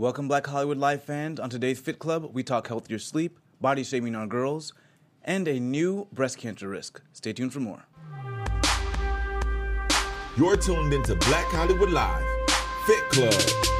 Welcome, Black Hollywood Live fans. On today's Fit Club, we talk healthier sleep, body shaming our girls, and a new breast cancer risk. Stay tuned for more. You're tuned into Black Hollywood Live, Fit Club.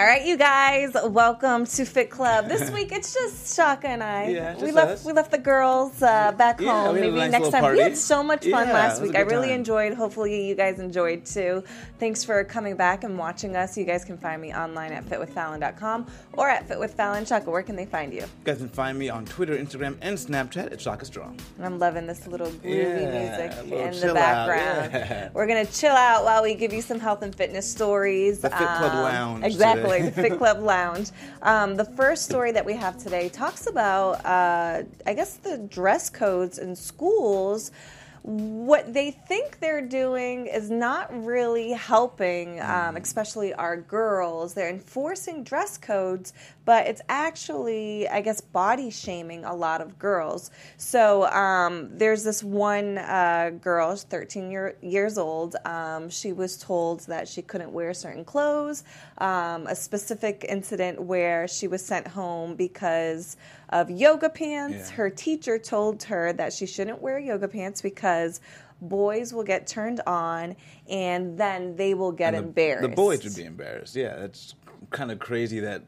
All right, you guys, welcome to Fit Club. This week it's just Shaka and I. Yeah, we left us. we left the girls uh, back Yeah, home. we had a Maybe nice next time. party. We had so much fun Yeah, last week. I really time. enjoyed. Hopefully, you guys enjoyed too. Thanks for coming back and watching us. You guys can find me online at fitwithfallon.com or at fitwithfallon. Shaka, where can they find you? You guys can find me on Twitter, Instagram, and Snapchat at Shaka Strong. And I'm loving this little groovy music little in the background. We're gonna chill out while we give you some health and fitness stories. Um, The Fit Club Lounge Exactly, today. The Fit Club Lounge. Um, the first story that we have today talks about, uh, I guess, the dress codes in schools. What they think they're doing is not really helping, um, especially our girls. They're enforcing dress codes, but it's actually, I guess, body shaming a lot of girls. So um, there's this one uh, girl, she's 13 year, years old. Um, she was told that she couldn't wear certain clothes. Um, a specific incident where she was sent home because of yoga pants. Yeah. Her teacher told her that she shouldn't wear yoga pants because boys will get turned on and then they will get And the- embarrassed. The boys would be embarrassed. Yeah, that's kind of crazy that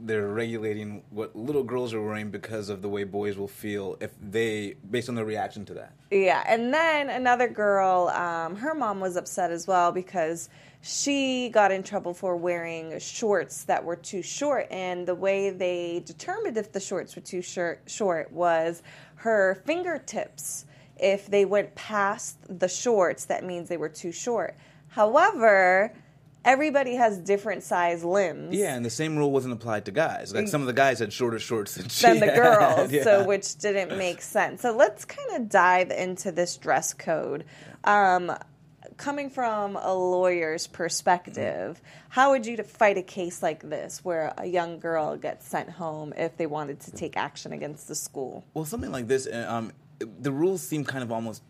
they're regulating what little girls are wearing because of the way boys will feel if they, based on their reaction to that. Yeah, and then another girl, um, her mom was upset as well because she got in trouble for wearing shorts that were too short. And the way they determined if the shorts were too short, short was her fingertips. If they went past the shorts, that means they were too short. However, everybody has different size limbs. Yeah, and the same rule wasn't applied to guys. Like some of the guys had shorter shorts than, she than the girls, Yeah. so which didn't make sense. So let's kind of dive into this dress code. Um, coming from a lawyer's perspective, how would you fight a case like this where a young girl gets sent home if they wanted to take action against the school? Well, something like this, uh, um, the rules seem kind of almost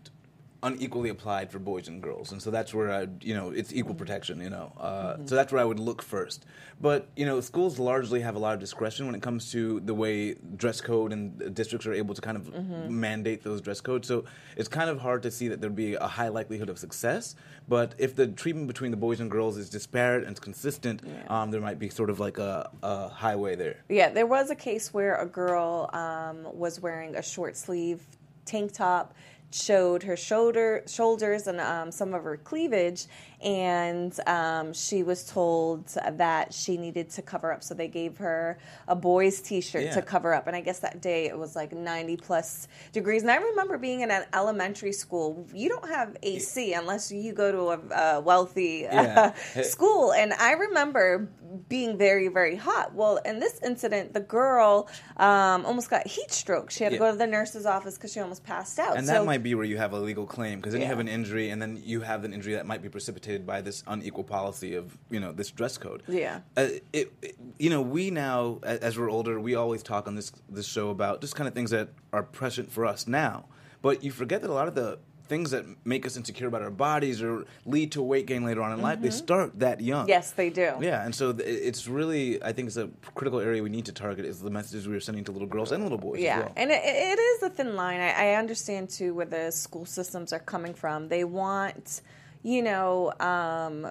unequally applied for boys and girls, and so that's where I, you know, it's equal protection, you know. Uh, So that's where I would look first. But you know, schools largely have a lot of discretion when it comes to the way dress code and districts are able to kind of mandate those dress codes. So it's kind of hard to see that there'd be a high likelihood of success. But if the treatment between the boys and girls is disparate and consistent, um, there might be sort of like a, a highway there. Yeah, there was a case where a girl um, was wearing a short sleeve tank top, showed her shoulder shoulders and um, some of her cleavage, and um, she was told that she needed to cover up. So they gave her a boy's T-shirt Yeah. to cover up, and I guess that day it was like ninety plus degrees. And I remember being in an elementary school. You don't have AC unless you go to a, a wealthy Yeah. school, and I remember being very very hot. Well, in this incident, the girl um, almost got heat stroke. She had to go to the nurse's office because she almost passed out. And so, might be where you have a legal claim because then you have an injury, and then you have an injury that might be precipitated by this unequal policy of you know this dress code. Yeah. Uh, it, it- you know we now as we're older, we always talk on this this show about just kind of things that are present for us now, but you forget that a lot of the things that make us insecure about our bodies or lead to weight gain later on in life, they start that young. Mm-hmm. yes, they do. Yeah, and so th- it's really, I think, it's a critical area we need to target is the messages we are sending to little girls and little boys Yeah, as well. and it, it is a thin line. I, I understand too where the school systems are coming from. They want, you know, um,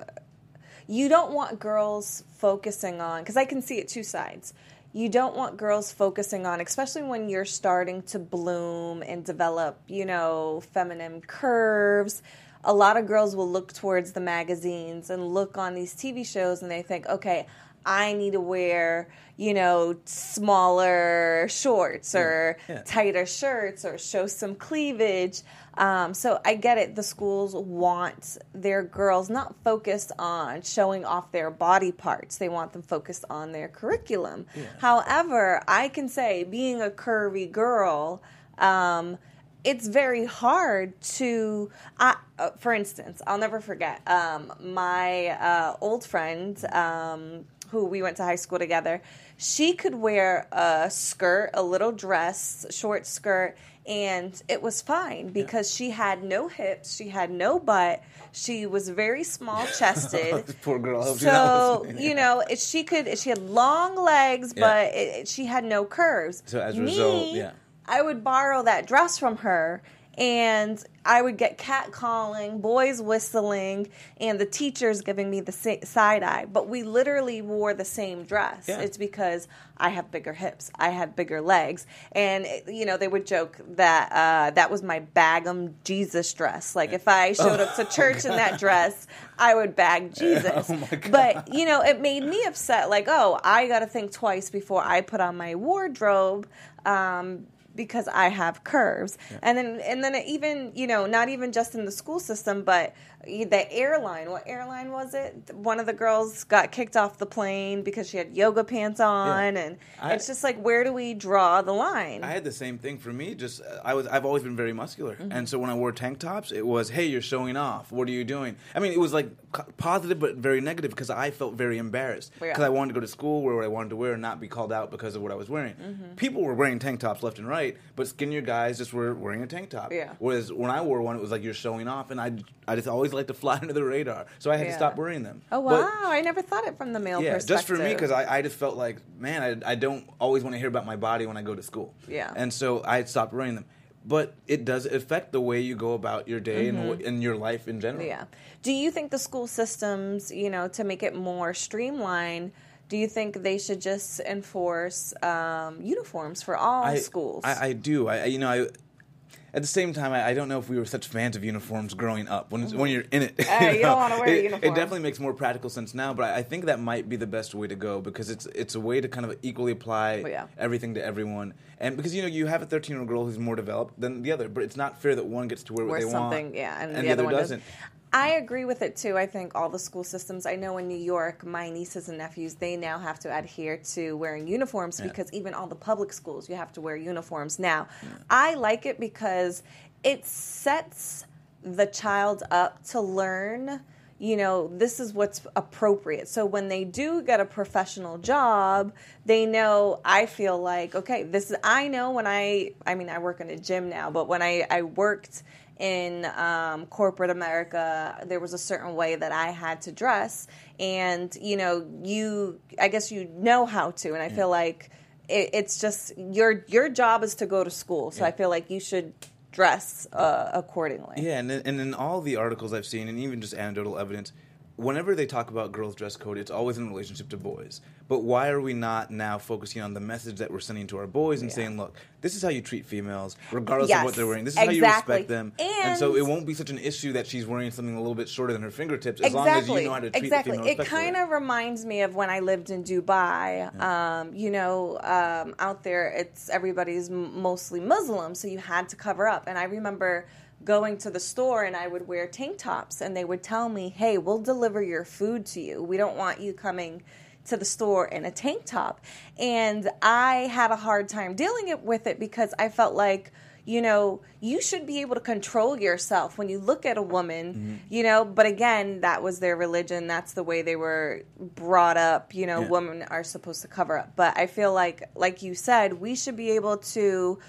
you don't want girls focusing on because I can see it two sides. You don't want girls focusing on, especially when you're starting to bloom and develop, you know, feminine curves. A lot of girls will look towards the magazines and look on these TV shows and they think, okay, I need to wear, you know, smaller shorts or Yeah. tighter shirts or show some cleavage. Um, so I get it. The schools want their girls not focused on showing off their body parts. They want them focused on their curriculum. However, I can say, being a curvy girl, um, it's very hard to. I, uh, for instance, I'll never forget um, my uh, old friend. Um, who we went to high school together, she could wear a skirt, a little dress, short skirt, and it was fine because she had no hips, she had no butt, she was very small chested. Poor girl. I hope she's not So you know, it- she could. She had long legs, Yeah. but it- she had no curves. So as a Me, result, yeah. I would borrow that dress from her, and I would get cat calling, boys whistling, and the teachers giving me the side eye. But we literally wore the same dress. Yeah. It's because I have bigger hips, I had bigger legs, and you know they would joke that uh, that was my bagum Jesus dress. Like if I showed up to church in that dress, I would bag Jesus. Oh. But you know, it made me upset. Like, oh, I got to think twice before I put on my wardrobe. Um, because I have curves, and then and then even you know not even just in the school system, but the airline. What airline was it? One of the girls got kicked off the plane because she had yoga pants on, Yeah. and I- it's just like where do we draw the line? I had the same thing for me. Just uh, I was I've always been very muscular, Mm-hmm. and so when I wore tank tops, it was hey you're showing off. What are you doing? I mean it was like positive but very negative because I felt very embarrassed Yeah. because I wanted to go to school wear what I wanted to wear and not be called out because of what I was wearing. Mm-hmm. People were wearing tank tops left and right, but skinnier guys just were wearing a tank top. Yeah. Whereas when I wore one, it was like you're showing off, and I I just always like to fly under the radar, so I had Yeah. to stop wearing them. oh But- wow, I never thought it from the male yeah, perspective. just for me because I, I just felt like, man, I, I don't always want to hear about my body when I go to school. Yeah. and so I stopped wearing them. But it does affect the way you go about your day and, wh- and your life in general. Mm-hmm. Yeah. Do you think the school systems, you know, to make it more streamlined, do you think they should just enforce um, uniforms for all I, schools? I, I do. I, you know, I, at the same time, I, I don't know if we were such fans of uniforms growing up. When when you're in it, Uh, you don't wanna wear a it, uniform. It definitely makes more practical sense now. But I, I think that might be the best way to go because it's it's a way to kind of equally apply Oh, yeah. everything to everyone. And because you know you have a 13 year old girl who's more developed than the other, but it's not fair that one gets to wear what Or they something, want, yeah, and, and the, other, one doesn't. doesn't. I agree with it too. I think all the school systems. I know in New York, my nieces and nephews they now have to adhere to wearing uniforms Yeah. because even all the public schools you have to wear uniforms now. I like it because it sets the child up to learn. You know, this is what's appropriate. So when they do get a professional job, they know. I feel like okay, this is. I know when I. I mean, I work in a gym now, but when I I worked in um, corporate America, there was a certain way that I had to dress, and you know, you, I guess you know how to, and I feel like it, it's just your your job is to go to school, so I feel like you should dress uh, accordingly. Yeah, and and in all the articles I've seen, and even just anecdotal evidence, whenever they talk about girls' dress code, it's always in relationship to boys. But why are we not now focusing on the message that we're sending to our boys and Yeah. saying, look, this is how you treat females, regardless Yes, of what they're wearing. This is how you respect them. And, so it won't be such an issue that she's wearing something a little bit shorter than her fingertips, as long as you know how to treat exactly. the female It kind of reminds me of when I lived in Dubai. Um, you know, um, out there, it's everybody's mostly Muslim, so you had to cover up. And I remember going to the store and I would wear tank tops, and they would tell me, "Hey, we'll deliver your food to you. We don't want you coming." To the store in a tank top, and I had a hard time dealing it with it because I felt like you know, you should be able to control yourself when you look at a woman, Mm-hmm. you know, but again, that was their religion. That's the way they were brought up. You know, Yeah. women are supposed to cover up. But I feel like, like you said, we should be able to,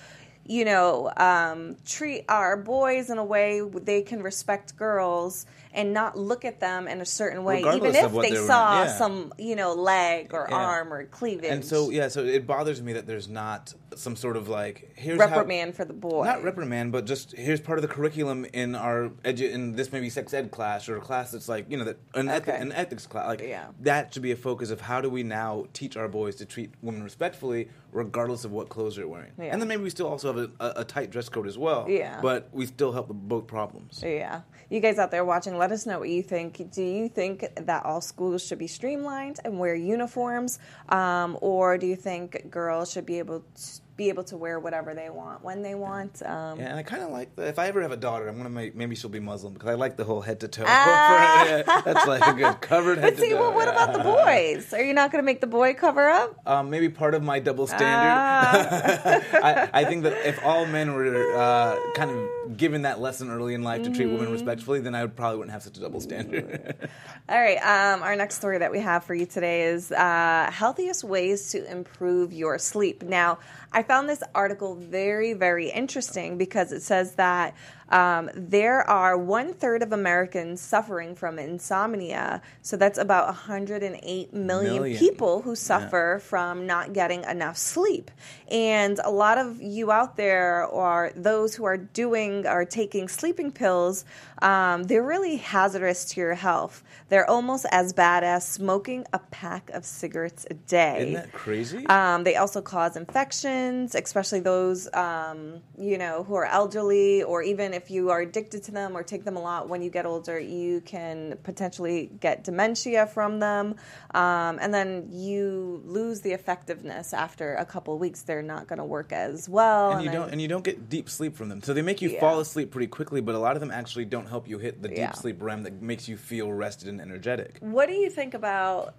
you know, um, treat our boys in a way they can respect girls and not look at them in a certain way, Regardless even if they they're saw. Yeah. some, you know, leg or Yeah. arm or cleavage. And so, yeah, so it bothers me that there's not some sort of like, here's reprimand how, for the boy. Not reprimand, but just here's part of the curriculum in our edu- in this maybe sex ed class or a class that's like you know that an, Okay. an ethics class like Yeah. that should be a focus of how do we now teach our boys to treat women respectfully regardless of what clothes they're wearing, Yeah. and then maybe we still also have a, a, a tight dress code as well. Yeah. but we still help the both problems. Yeah. You guys out there watching, let us know what you think. Do you think that all schools should be streamlined and wear uniforms? Um, or do you think girls should be able to be able to wear whatever they want when they want? Um, Yeah, and I kind of like the, if I ever have a daughter, I'm gonna make maybe she'll be Muslim because I like the whole head to toe. Ah. That's like a good covered head But see, to toe. well, what about the boys? Are you not going to make the boy cover up? Um, maybe part of my double standard. I, I think that if all men were uh, kind of given that lesson early in life to treat Mm-hmm. women respectfully, then I would probably wouldn't have such a double standard. All right. Um, our next story that we have for you today is uh, healthiest ways to improve your sleep. Now, I found this article very, very interesting because it says that um, there are one third of Americans suffering from insomnia. So that's about 108 million, Million. people who suffer from not getting enough sleep. And a lot of you out there are those who are doing are taking sleeping pills. Um, they're really hazardous to your health. They're almost as bad as smoking a pack of cigarettes a day. Isn't that crazy? Um, they also cause infections, especially those um, you know who are elderly, or even if you are addicted to them or take them a lot. When you get older, you can potentially get dementia from them, um, and then you lose the effectiveness after a couple of weeks. They're not going to work as well. and you then- don't and you don't get deep sleep from them. So they make you Yeah. fall asleep pretty quickly, but a lot of them actually don't help you hit the deep Yeah. sleep REM that makes you feel rested and energetic. What do you think about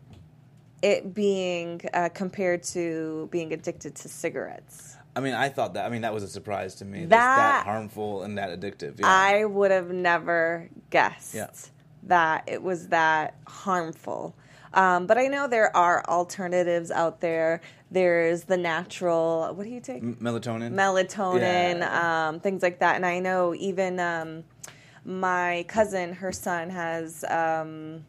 it being uh, compared to being addicted to cigarettes? I mean, I thought that. I mean, that was a surprise to me. That's That- that harmful and that addictive. Yeah. I would have never guessed Yeah. that it was that harmful. Um, but I know there are alternatives out there. There's the natural, what do you take? M- melatonin. melatonin, Yeah. um, things like that. And I know even um, my cousin, her son has. Um,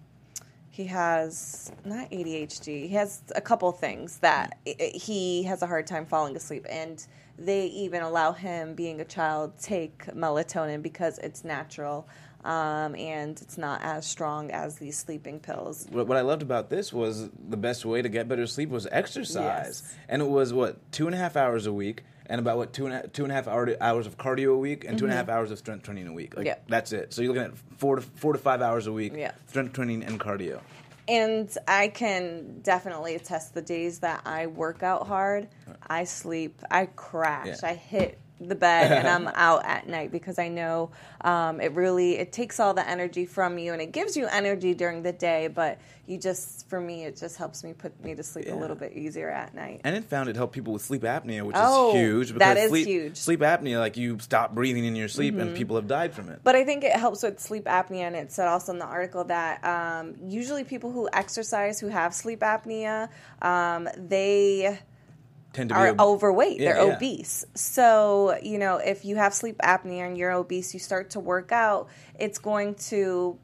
he has not ADHD. He has a couple things that he has a hard time falling asleep, and they even allow him, being a child, take melatonin because it's natural um, and it's not as strong as these sleeping pills. what, what I loved about this was the best way to get better sleep was exercise, Yes. and it was what two and a half hours a week, and about what two and a, two and a half hour, hours of cardio a week, and two and a half hours of strength training a week. Like, Mm-hmm. Yeah. that's it. So you're looking at four to four to five hours a week, strength training and cardio. And I can definitely attest the days that I work out hard, I sleep, I crash, Yeah. I hit the bed and I'm out at night because I know um, it really it takes all the energy from you and it gives you energy during the day, but you just for me it just helps me put me to sleep a little bit easier at night. And it found it helped people with sleep apnea, which Oh, is huge. that Because is sleep, huge. Mm-hmm. Sleep apnea, like you stop breathing in your sleep, and people have died from it. But I think it helps with sleep apnea, and it said also in the article that um, usually people who exercise who have sleep apnea, um, they Tend to be are ob- overweight. Yeah, They're yeah. obese. So, you know, if you have sleep apnea and you're obese, you start to work out, it's going to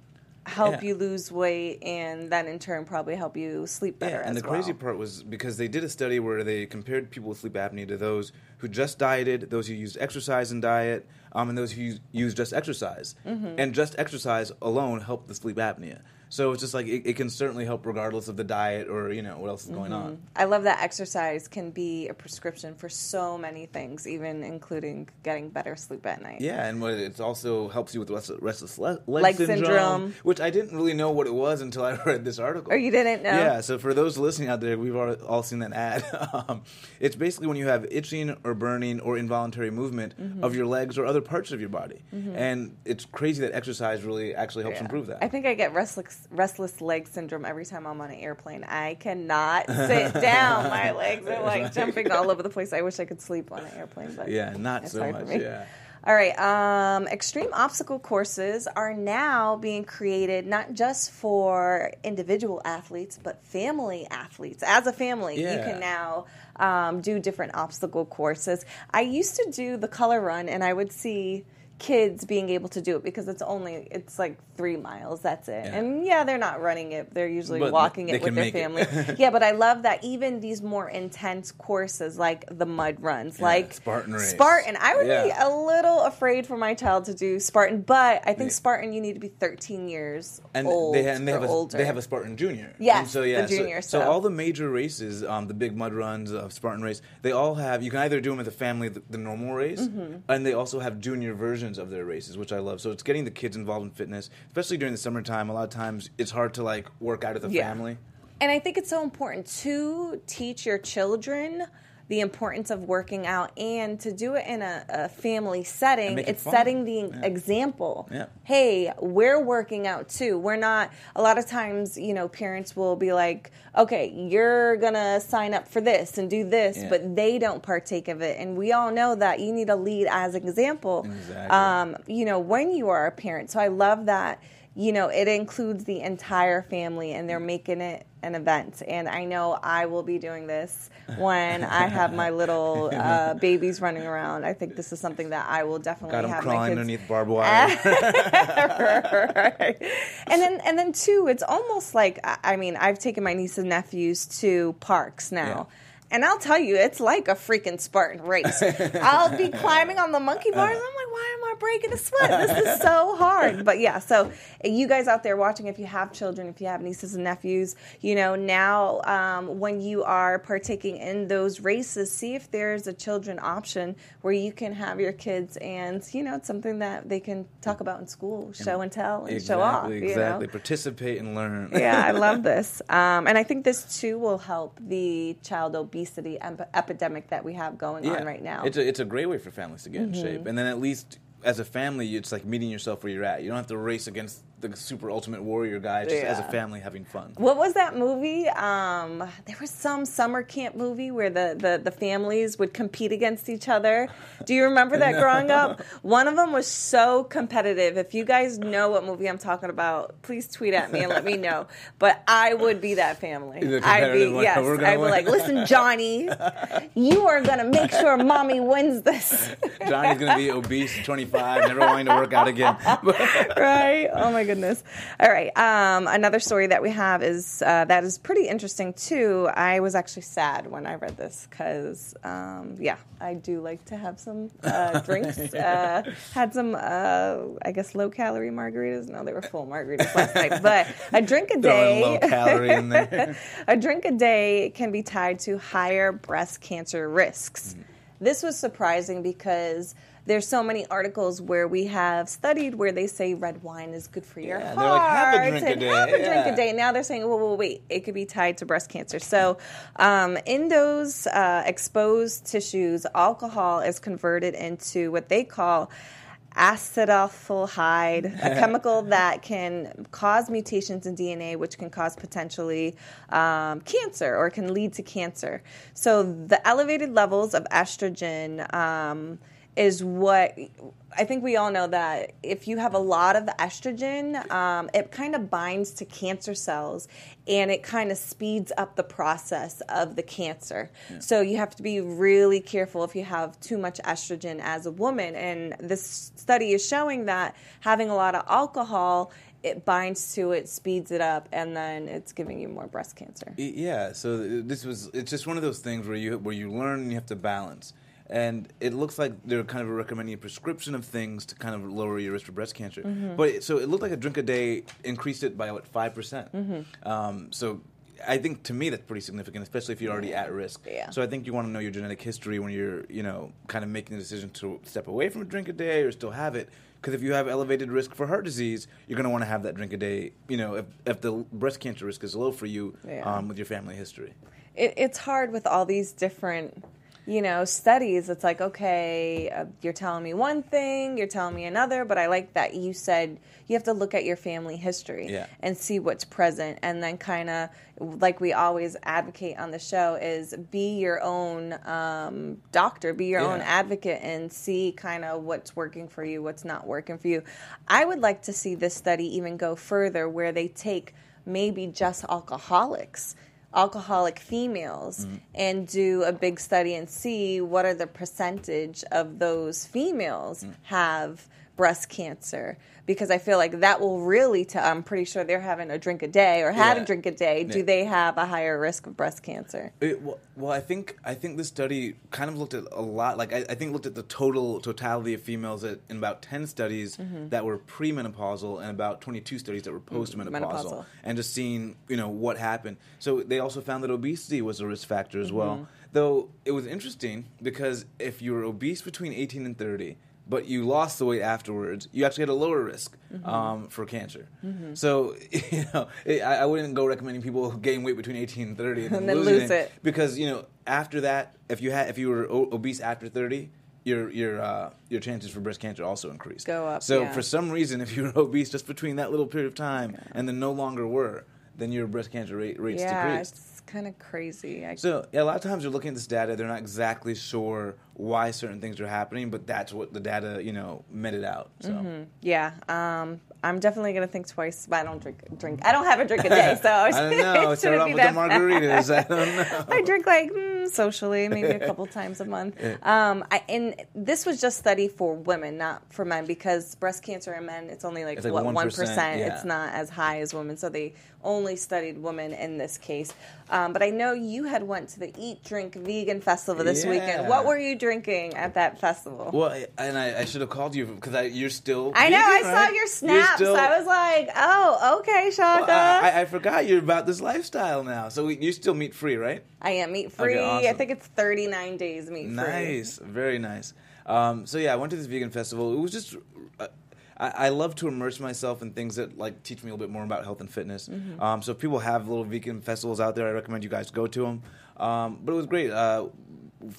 help Yeah. you lose weight and then in turn probably help you sleep better. Yeah, and the crazy part was because they did a study where they compared people with sleep apnea to those who just dieted, those who used exercise and diet, um, and those who used, used just exercise. Mm-hmm. And just exercise alone helped the sleep apnea. So it's just like it, it can certainly help regardless of the diet or you know what else is going Mm-hmm. on. I love that exercise can be a prescription for so many things, even including getting better sleep at night. Yeah, and what it also helps you with restless, leg, Leg syndrome, syndrome. which I didn't really know what it was until I read this article. Or you didn't know? Yeah, so for those listening out there, we've all, seen that ad. um, it's basically when you have itching or burning or involuntary movement Mm-hmm. of your legs or other parts of your body, and it's crazy that exercise really actually helps Yeah. improve that. I think I get restless restless leg syndrome every time I'm on an airplane. I cannot sit down. My legs are like jumping all over the place. I wish I could sleep on an airplane, but yeah, not it's so much. me. Yeah. All right. Um, extreme obstacle courses are now being created not just for individual athletes, but family athletes. As a family, you can now um, do different obstacle courses. I used to do the color run, and I would see kids being able to do it because it's only it's like three miles that's it Yeah. and yeah they're not running it they're usually But walking it with their family yeah but i love that even these more intense courses like the mud runs like Spartan race. spartan i would be a little afraid for my child to do Spartan, but I think Yeah. Spartan you need to be 13 years and old they, and they or have a, older. they have a Spartan Junior. Yes, and so yeah, so- junior, So, so- all the major races, um, the big mud runs of Spartan race, they all have. You can either do them at the family, the, the normal race, Mm-hmm. and they also have junior versions of their races, which I love. So it's getting the kids involved in fitness, especially during the summertime. A lot of times it's hard to like work out of the Yeah. family. And I think it's so important to teach your children the importance of working out and to do it in a, a family setting. it It's fun. setting the Yeah. example. Yeah. Hey, we're working out too. We're not, a lot of times, you know, parents will be like, okay, you're to sign up for this and do this, Yeah. but they don't partake of it. And we all know that you need to lead as an example. Exactly. Um, you know, when you are a parent. So I love that you know, it includes the entire family and they're making it an event. And I know I will be doing this when I have my little uh, babies running around. I think this is something that I will definitely Got them have crawling underneath barbed wire. right. And then and then two, it's almost like I- mean, I've taken my nieces and nephews to parks now. And I'll tell you, it's like a freaking Spartan race. I'll be climbing on the monkey bars. I'm like, why am I breaking a sweat? This is so hard. But yeah, so you guys out there watching, if you have children, if you have nieces and nephews, you know, now um, when you are partaking in those races, see if there's a children option where you can have your kids and, you know, it's something that they can talk about in school, show and tell, and show off. Exactly, you know? Participate and learn. yeah, I love this. Um, and I think this too will help the child obesity ep- epidemic that we have going on right now. Mm-hmm. It's a, it's a great way for families to get in shape. And then at least as a family, it's like meeting yourself where you're at. You don't have to race against the super ultimate warrior guy, just as a family having fun. what was that movie? Um, there was some summer camp movie where the, the, the families would compete against each other. Do you remember that growing up? One of them was so competitive. If you guys know what movie I'm talking about, please tweet at me and let me know. But I would be that family. I'd be one, yes. I'd be like, listen, Johnny, you are gonna make sure mommy wins this. Johnny's going to be obese at 25, never wanting to work out again. right? Oh my goodness. All right. Um, another story that we have is uh, that is pretty interesting too. I was actually sad when I read this because, um, yeah, I do like to have some uh, drinks. Uh, had some, uh, I guess, low calorie margaritas. No, they were full margaritas last night. But a drink a Throwing low day. calorie in there. a drink a day can be tied to higher breast cancer risks. Mm. This was surprising because there's so many articles where we have studied where they say red wine is good for your Yeah, heart they're like, have a drink a and day, have a drink yeah. a day. Now they're saying, well, well, wait, it could be tied to breast cancer. So um, in those uh, exposed tissues, alcohol is converted into what they call acetaldehyde, a chemical that can cause mutations in DNA, which can cause potentially um, cancer or can lead to cancer. So the elevated levels of estrogen. Um, is what I think we all know that if you have a lot of estrogen, um, it kind of binds to cancer cells and it kind of speeds up the process of the cancer. So you have to be really careful if you have too much estrogen as a woman. And this study is showing that having a lot of alcohol. It binds to it, speeds it up, and then it's giving you more breast cancer. Yeah, so this was it's just one of those things where you where you learn and you have to balance. And it looks like they're kind of recommending a prescription of things to kind of lower your risk for breast cancer. Mm-hmm. But so it looked like a drink a day increased it by what five percent. Mm-hmm. Um, so I think to me that's pretty significant, especially if you're already at risk. Yeah. So I think you want to know your genetic history when you're you know kind of making the decision to step away from a drink a day or still have it. Because if you have elevated risk for heart disease, you're going to want to have that drink a day. You know, if, if the breast cancer risk is low for you Yeah. um, with your family history. it, it's hard with all these different you know studies it's like okay uh, you're telling me one thing you're telling me another but i like that you said you have to look at your family history Yeah. and see what's present. And then kind of like we always advocate on the show is be your own um, doctor be your own advocate and see kind of what's working for you what's not working for you. I would like to see this study even go further where they take maybe just alcoholics alcoholic females mm. and do a big study and see what are the percentage of those females mm. have breast cancer because I feel like that will really tell. I'm pretty sure they're having a drink a day or had Yeah. a drink a day. Do Yeah. they have a higher risk of breast cancer? It, well, well, I think I think this study kind of looked at a lot. Like I, I think looked at the total totality of females at, in about ten studies Mm-hmm. that were premenopausal and about twenty two studies that were postmenopausal, menopausal. and just seeing you know what happened. So they also found that obesity was a risk factor as well. Mm-hmm. Though it was interesting because if you were obese between eighteen and thirty. But you lost the weight afterwards. You actually had a lower risk Mm-hmm. um, for cancer. So you know, I, I wouldn't go recommending people gain weight between eighteen and thirty And then lose it. because you know after that if you had if you were o- obese after 30 your your uh, your chances for breast cancer also increased Go up, so yeah. for some reason if you were obese just between that little period of time and then no longer were then your breast cancer rate rates yeah, decreased kind of crazy. I, so yeah, a lot of times you're looking at this data they're not exactly sure why certain things are happening but that's what the data you know meted out so yeah, um, I'm definitely gonna think twice. But I don't drink drink. I don't have a drink a day, so I I don't know. it Start shouldn't off be with the margaritas. I don't know. I drink like mm, socially, maybe a couple times a month. Um, I, and this was just study for women, not for men, because breast cancer in men it's only like, It's like what 1%, percent. yeah. It's not as high as women, so they only studied women in this case. Um, but I know you had went to the Eat Drink Vegan Festival this weekend. What were you drinking at that festival? Well, and I, I should have called you because you're still. I know. I right? saw your snaps. Still- I was like, "Oh, okay, Shaka." Well, I, I, I forgot you're about this lifestyle now. So we, you still meat free, right? I am meat free. I awesome. think it's 39 days meat free. Nice, very nice. Um, so yeah, I went to this vegan festival. It was just. Uh, I, I love to immerse myself in things that like teach me a little bit more about health and fitness. Mm-hmm. Um, so if people have little vegan festivals out there, I recommend you guys go to them. Um, but it was great. Uh,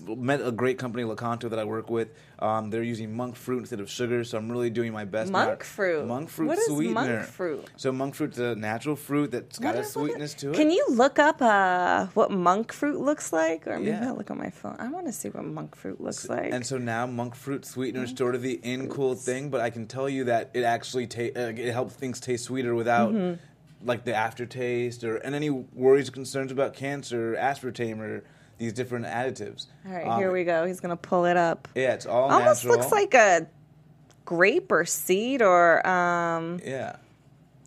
met a great company, Lakanto, that I work with. Um, they're using monk fruit instead of sugar, so I'm really doing my best. Monk fruit? Monk fruit What is sweetener. monk fruit? So monk fruit's a natural fruit that's got What a is- what is- sweetness to it. Can you look up uh, what monk fruit looks like? Or maybe Yeah. I'll look on my phone. I want to see what monk fruit looks like. And so now monk fruit sweetener is sort of the in cool thing, but I can tell you that it actually ta- uh, it helps things taste sweeter without Mm-hmm. like the aftertaste or and any worries or concerns about cancer, aspartame, or these different additives. All right, Um, here we go. He's to pull it up. Yeah, it's all natural. Almost natural. looks like a grape or seed or um yeah.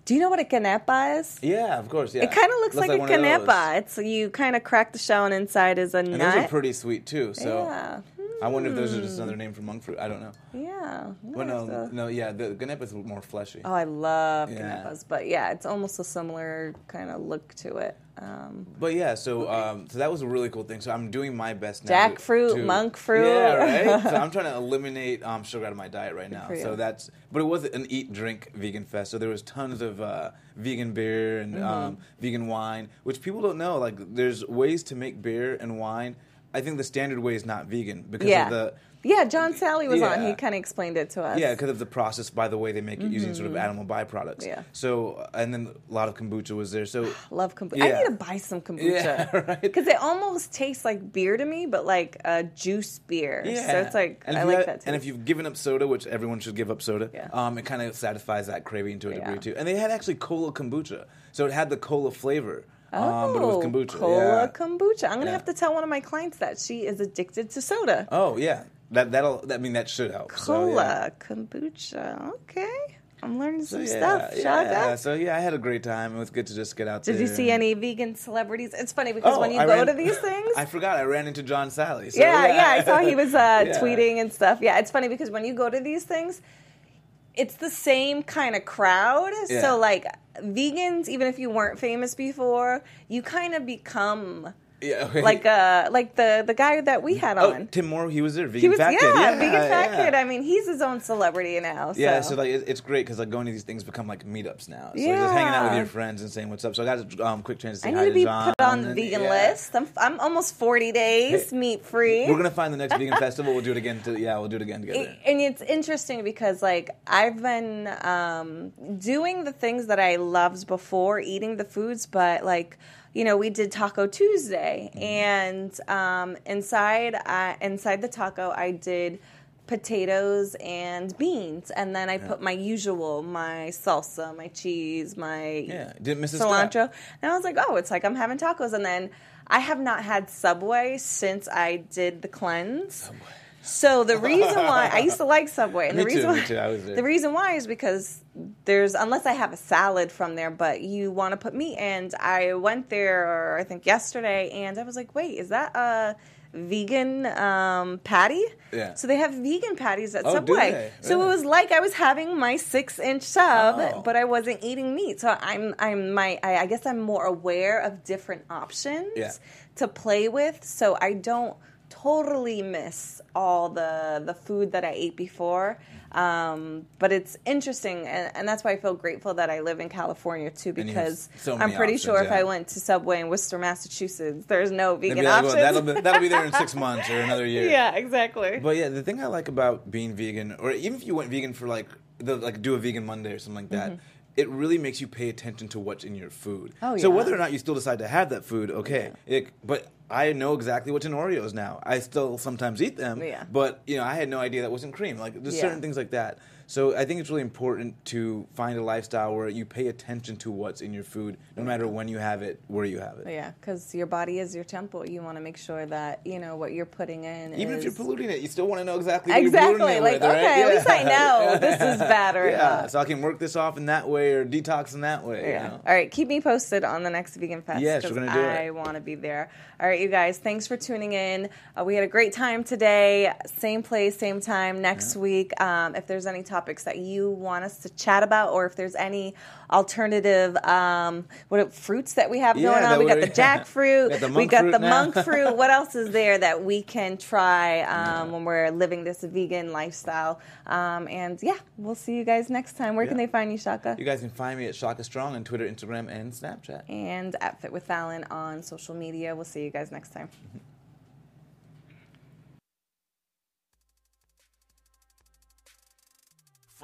do you know what a quenepa is? Yeah, of course. Yeah, It kind of looks, like, a one quenepa. It's you kind of crack the shell and inside is a And nut. those are pretty sweet too. So yeah. I wonder if those are just another name for monk fruit. I don't know. Yeah. Nice, no, no, yeah, the quenepa is more fleshy. Oh, I love Yeah. quenepas, but yeah, it's almost a similar kind of look to it. Um, But yeah, so um, so that was a really cool thing. So I'm doing my best now. Jackfruit, to- monk fruit. Yeah, right. so I'm trying to eliminate um, sugar out of my diet right now. So that's. But it was an eat drink vegan fest. So there was tons of uh, vegan beer and Mm-hmm. um, vegan wine, which people don't know. Like there's ways to make beer and wine. I think the standard way is not vegan because yeah. of the. yeah, John Salley was on. He kind of explained it to us. Yeah, because of the process by the way they make it using sort of animal byproducts. Mm-hmm. Yeah. So and then a lot of kombucha was there. So Love kombucha. I Yeah. need to buy some kombucha. Yeah, right. Because it almost tastes like beer to me, but like a juice beer. Yeah. So it's like, I like have- that taste. And if you've given up soda, which everyone should give up soda, Yeah. um, it kind of satisfies that craving to a Yeah. degree too. And they had actually cola kombucha, so it had the cola flavor, um, but it was Oh, kombucha. Cola yeah. kombucha. I'm gonna Yeah. have to tell one of my clients that she is addicted to soda. oh yeah, that that'll. I mean, that should help. So, Cola yeah. kombucha. Okay, I'm learning So, some yeah, stuff. Yeah. So yeah, I had a great time. It was good to just get out there. Did there. you see any vegan celebrities? It's funny because Oh, when you I go ran- to these things, I forgot. I ran into John Salley. So, yeah, yeah, I saw he was uh, tweeting and stuff. Yeah, it's funny because when you go to these things, it's the same kind of crowd. Yeah. So like vegans, even if you weren't famous before, you kind of become Yeah, okay. like uh like the the guy that we had Oh, on. Tim Moore, he was there. Vegan he was Fat yeah, Kid. Yeah, vegan fat yeah. kid. I mean, he's his own celebrity now. So. Yeah, so like it's great because like going to these things become like meetups now. So just hanging out with your friends and saying what's up. So I got a um, quick chance to say I hi need to be John. put on the vegan yeah. list. I'm, I'm almost 40 days Hey, meat free. We're gonna find the next vegan festival. We'll do it again. To, yeah, we'll do it again together. It- and it's interesting because like I've been um, doing the things that I loved before, eating the foods, but like you know we did Taco Tuesday, and um, inside I, inside the taco I did potatoes and beans, and then I put my usual, my salsa, my cheese, my yeah, didn't miss a cilantro. step. And I was like, oh, it's like I'm having tacos. And then I have not had Subway since I did the cleanse. So the reason why I used to like Subway, and Me the too, reason me why, too, I was there. the reason why is because there's unless I have a salad from there, but you want to put meat. And I went there, I think yesterday, and I was like, wait, is that a vegan um, patty? Yeah. So they have vegan patties at Oh, do Subway. they? So it was like I was having my six inch sub, Oh. but I wasn't eating meat. So I'm I'm my I, I guess I'm more aware of different options Yeah. to play with. So I don't totally miss all the the food that I ate before. Um, but it's interesting, and, and that's why I feel grateful that I live in California too, because so I'm pretty options, sure if. I went to Subway in Worcester, Massachusetts, there's no vegan like, options. well, that'll be, that'll be there in six months or another year. yeah, exactly. But yeah, the thing I like about being vegan, or even if you went vegan for like the like do a vegan Monday or something like that, it really makes you pay attention to what's in your food. Mm-hmm. Oh, So whether or not you still decide to have that food, okay. It, but I know exactly what's in Oreos now. I still sometimes eat them. Yeah. But you know, I had no idea that wasn't cream. Like there's Yeah. certain things like that. So I think it's really important to find a lifestyle where you pay attention to what's in your food, no matter when you have it, where you have it. Yeah, because your body is your temple. You want to make sure that you know what you're putting in. Even is... if you're polluting it, you still want to know exactly what exactly. you're polluting it like with, okay, right? at least I know this is bad or yeah, not. so I can work this off in that way or detox in that way. Yeah. You know? All right. Keep me posted on the next Vegan Fest. Yes, we're gonna do it. I want to be there. All right, you guys. Thanks for tuning in. Uh, we had a great time today. Same place, same time next week. Um, if there's any topics that you want us to chat about, or if there's any alternative um, what fruits that we have Yeah, going on, we got the jackfruit. We got the we monk got fruit the now. monk fruit. What else is there that we can try um, when we're living this vegan lifestyle? Um, and yeah, we'll see you guys next time. Where can they find you, Shaka? You guys can find me at Shaka Strong on Twitter, Instagram, and Snapchat. and at Fit with Fallon on social media. We'll see you guys next time.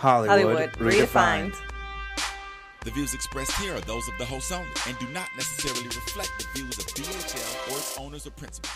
Hollywood redefined. The views expressed here are those of the host only and do not necessarily reflect the views of BHL or its owners or principals.